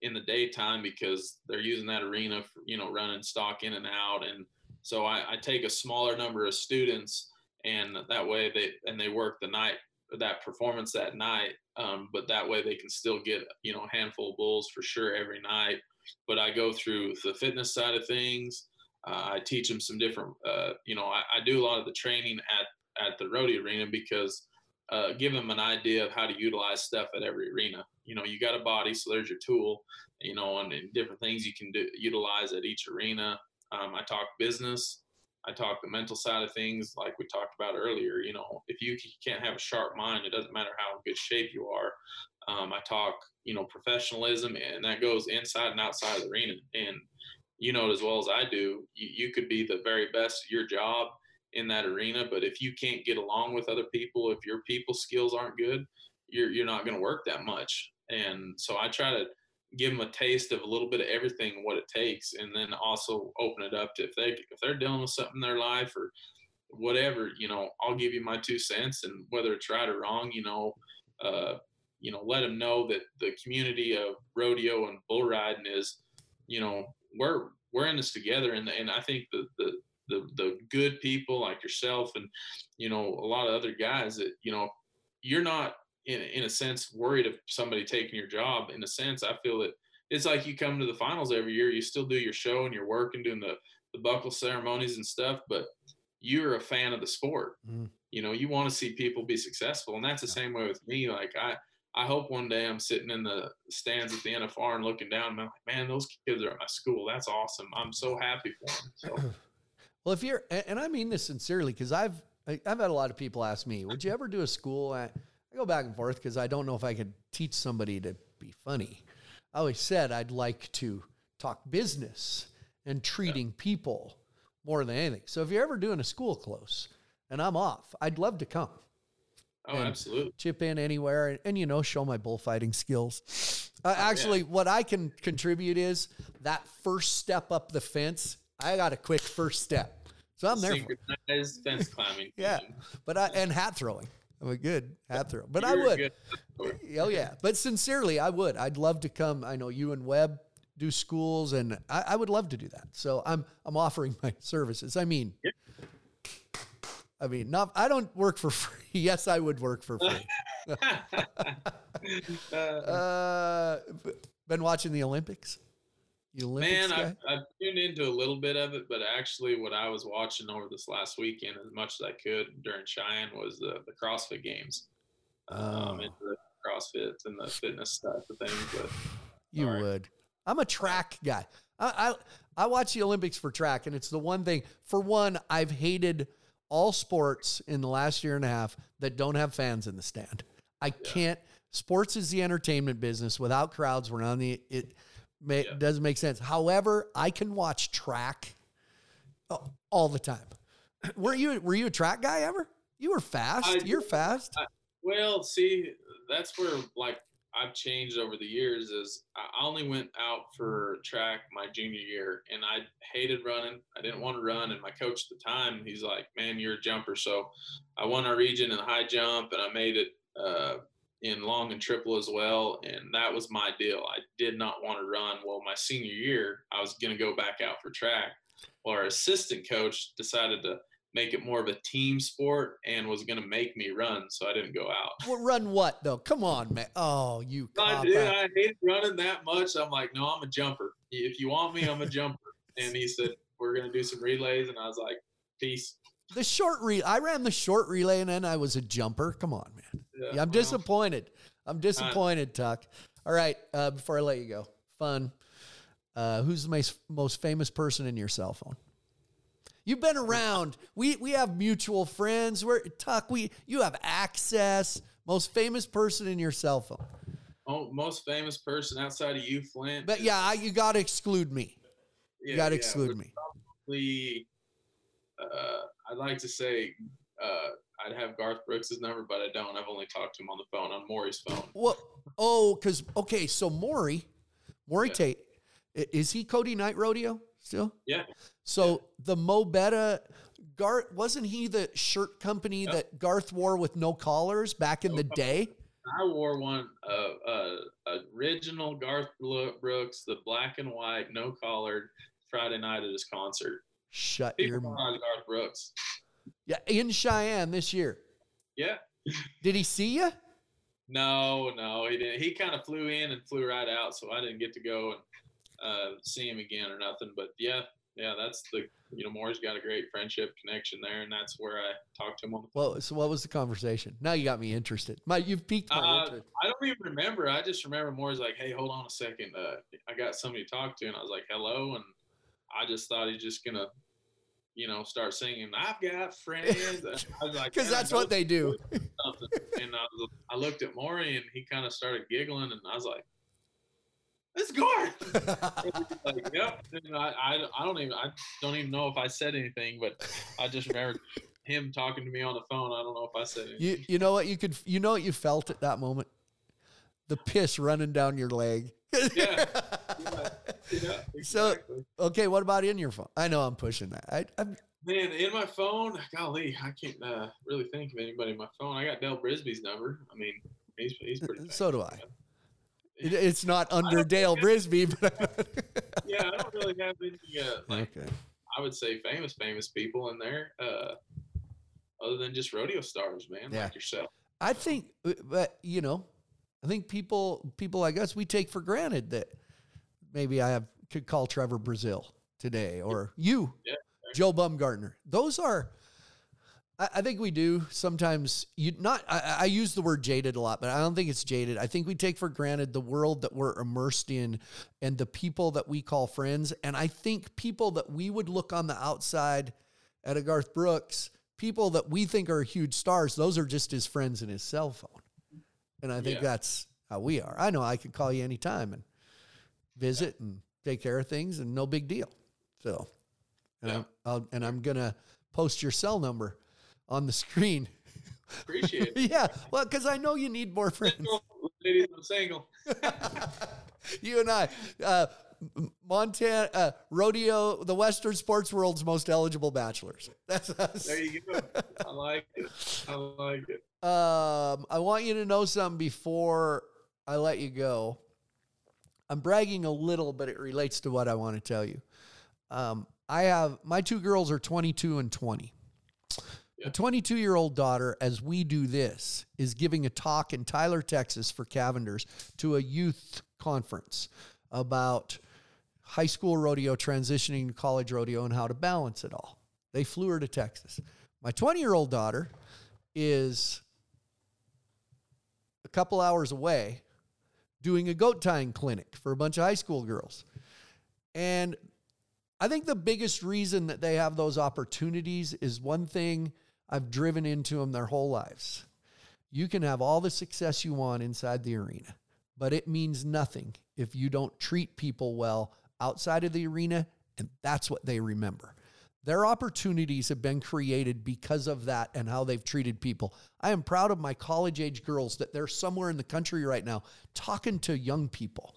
in the daytime because they're using that arena for you know running stock in and out. And so I, I take a smaller number of students and that way they and they work the night that performance that night um, but that way they can still get you know a handful of bulls for sure every night. But i go through the fitness side of things uh, i teach them some different uh, you know I, I, do a lot of the training at at the rodeo arena because uh, give them an idea of how to utilize stuff at every arena you know you got a body so there's your tool you know and, and different things you can do utilize at each arena um, i talk business I talk the mental side of things, like we talked about earlier. You know, if you can't have a sharp mind, it doesn't matter how good shape you are. Um, I talk, you know, professionalism, and that goes inside and outside of the arena. And you know it as well as I do. You, you could be the very best at your job in that arena, but if you can't get along with other people, if your people skills aren't good, you're you're not going to work that much. And so I try to give them a taste of a little bit of everything what it takes and then also open it up to if they if they're dealing with something in their life or whatever you know i'll give you my two cents and whether it's right or wrong you know uh, you know let them know that the community of rodeo and bull riding is you know we're we're in this together and and i think the the the, the good people like yourself and you know a lot of other guys that you know you're not in in a sense worried of somebody taking your job. In a sense, I feel that it's like you come to the finals every year. You still do your show and you're working doing the the buckle ceremonies and stuff, but you're a fan of the sport. Mm. You know, you want to see people be successful, and that's the same way with me. Like I. I hope one day I'm sitting in the stands at the NFR and looking down. And I'm like, man, those kids are at my school. That's awesome. I'm so happy for them. So. Well, if you're, and I mean this sincerely, because I've I've had a lot of people ask me, "Would you ever do a school?" I, I go back and forth because I don't know if I could teach somebody to be funny. I always said I'd like to talk business and treating people more than anything. So if you're ever doing a school close and I'm off, I'd love to come Oh, absolutely. chip in anywhere and, and you know show my bullfighting skills. Uh, actually what i can contribute is that first step up the fence i got a quick first step. So i'm there. Synchronized fence climbing. yeah but i and hat throwing. I'm a good hat thrower but i You're a would. oh yeah. But sincerely i would. I'd love to come. I know you and webb do schools and I, I would love to do that. So i'm i'm offering my services. I mean I mean, not. I don't work for free. Yes, I would work for free. Uh, been watching the Olympics. The Olympics Man. I've, I've tuned into a little bit of it, but actually, what I was watching over this last weekend, as much as I could during Cheyenne, was the, the CrossFit Games. Um, Oh. into the CrossFit and the fitness stuff of things, but you sorry. would. I'm a track guy. I, I I watch the Olympics for track, and it's the one thing. For one, I've hated all sports in the last year and a half that don't have fans in the stand. I can't. Sports is the entertainment business. Without crowds, we're on the. It ma- Yeah. doesn't make sense. However, I can watch track all the time. Were you were you a track guy ever? You were fast. I- You're fast. Well, see, that's where like I've changed over the years. Is I only went out for track my junior year, and I hated running. I didn't want to run, and my coach at the time, he's like, "Man, you're a jumper." So I won our region in high jump, and I made it uh, in long and triple as well. And that was my deal. I did not want to run. Well, my senior year, I was going to go back out for track. Well, our assistant coach decided to make it more of a team sport and was going to make me run, so I didn't go out. Well, run what though? Come on, man. Oh, you. I did. I hate running that much. I'm like, no, I'm a jumper. If you want me, I'm a jumper. And he said, we're going to do some relays. And I was like, peace. The short relay. I ran the short relay and then I was a jumper. Come on, man. Yeah, I'm well, disappointed. I'm disappointed, Tuck. All right. Uh, before I let you go, fun. Uh, who's the most, most famous person in your cell phone? You've been around. We we have mutual friends. We're Tuck. We you have access. Most famous person in your cell phone. oh, most famous person outside of you, Flint. But yeah, I, you got to exclude me. You got to yeah, exclude me. Probably, uh, I'd like to say uh, I'd have Garth Brooks's number, but I don't. I've only talked to him on the phone, on Maury's phone. Well, oh, because okay, so Maury, Maury Yeah. Tate, is he Cody Nite Rodeo still? Yeah. So the Mo Betta, Garth wasn't he the shirt company Yep. that Garth wore with no collars back in the day? I wore one, uh, uh, original Garth Brooks, the black and white, no collared, Friday night at his concert. Shut People your was Garth Brooks. yeah in Cheyenne this year. Yeah. Did he see you? No, no, he didn't. He kind of flew in and flew right out, so I didn't get to go and uh, see him again or nothing. But yeah, yeah, that's the you know Moore's got a great friendship connection there, and that's where I talked to him on the phone. Well, so what was the conversation? Now you got me interested. My you've piqued my Uh, interest. I don't even remember. I just remember Moore's like, "Hey, hold on a second. Uh, I got somebody to talk to," and I was like, "Hello," and I just thought he's just gonna, you know, start singing. I've got friends. Was like, Because that's what they do. And I, was, I looked at Maury and he kind of started giggling, and I was like, "It's Garth." And he's like, yep. And I, I, I don't even I don't even know if I said anything, but I just remember him talking to me on the phone. I don't know if I said anything. You you know what you could you know what you felt at that moment? The piss running down your leg. Yeah. yeah, yeah, So- okay, what about in your phone? I know I'm pushing that. I, I'm, Man, in my phone, golly, I can't uh, really think of anybody in my phone. I got Dale Brisby's number. I mean, he's he's pretty. So do famous. It- it's not under Dale think Brisby, but Yeah, I don't really have any uh, like okay. I would say famous famous people in there, uh, other than just rodeo stars, man, Yeah. like yourself. I think, uh, but you know, I think people people like us we take for granted that maybe I have could call Trevor Brazile today or you, Yeah. Joe Baumgartner. Those are. I I think we do sometimes. You not. I, I use the word jaded a lot, but I don't think it's jaded. I think we take for granted the world that we're immersed in, and the people that we call friends. And I think people that we would look on the outside at a Garth Brooks, people that we think are huge stars, those are just his friends in his cell phone. And I think Yeah. that's how we are. I know I could call you anytime and visit and take care of things, and no big deal. So, and, Yeah. I'm, I'll, and I'm gonna post your cell number on the screen. Appreciate it. yeah, well, because I know you need more friends. Single, ladies, I'm single. you and I, uh, Montana uh, rodeo, the Western sports world's most eligible bachelors. That's us. There you go. I like it. I like it. Um, I want you to know something before I let you go. I'm bragging a little, but it relates to what I want to tell you. Um, I have my two girls are 22 and 20. Yeah. A 22 year old daughter, as we do this, is giving a talk in Tyler, Texas for Cavenders to a youth conference about high school rodeo transitioning to college rodeo and how to balance it all. They flew her to Texas. My 20 year old daughter is a couple hours away doing a goat tying clinic for a bunch of high school girls. And I think the biggest reason that they have those opportunities is one thing I've driven into them their whole lives. You can have all the success you want inside the arena, but it means nothing if you don't treat people well outside of the arena, and that's what they remember. Their opportunities have been created because of that and how they've treated people. I am proud of my college age girls that they're somewhere in the country right now talking to young people.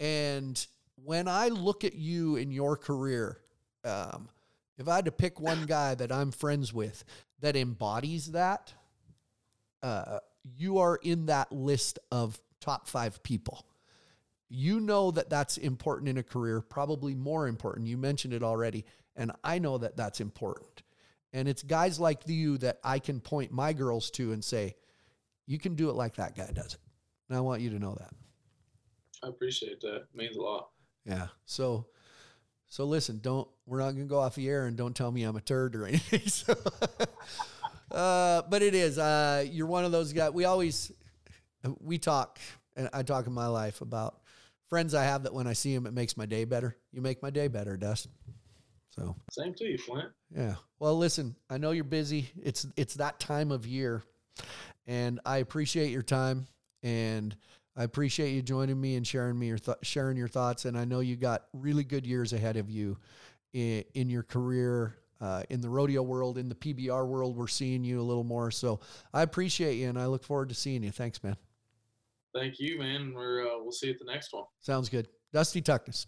And when I look at you in your career, um, if I had to pick one guy that I'm friends with that embodies that, uh, you are in that list of top five people. You know that that's important in a career, probably more important. You mentioned it already. And I know that that's important. And it's guys like you that I can point my girls to and say, you can do it like that guy does it. And I want you to know that. I appreciate that. It means a lot. Yeah. So, so listen, don't, we're not going to go off the air and don't tell me I'm a turd or anything. So, uh, but it is, uh, you're one of those guys. We always, we talk and I talk in my life about friends I have that when I see them, it makes my day better. You make my day better, Dustin. So, Same to you, Flint. yeah. Well, listen, I know you're busy. It's it's that time of year, and I appreciate your time, and I appreciate you joining me and sharing me your th- sharing your thoughts. And I know you got really good years ahead of you in, in your career. Uh, in the rodeo world, in the PBR world, we're seeing you a little more. So I appreciate you, and I look forward to seeing you. Thanks, man. Thank you, man. We're uh, we'll see you at the next one. Sounds good. Dusty Tuckness.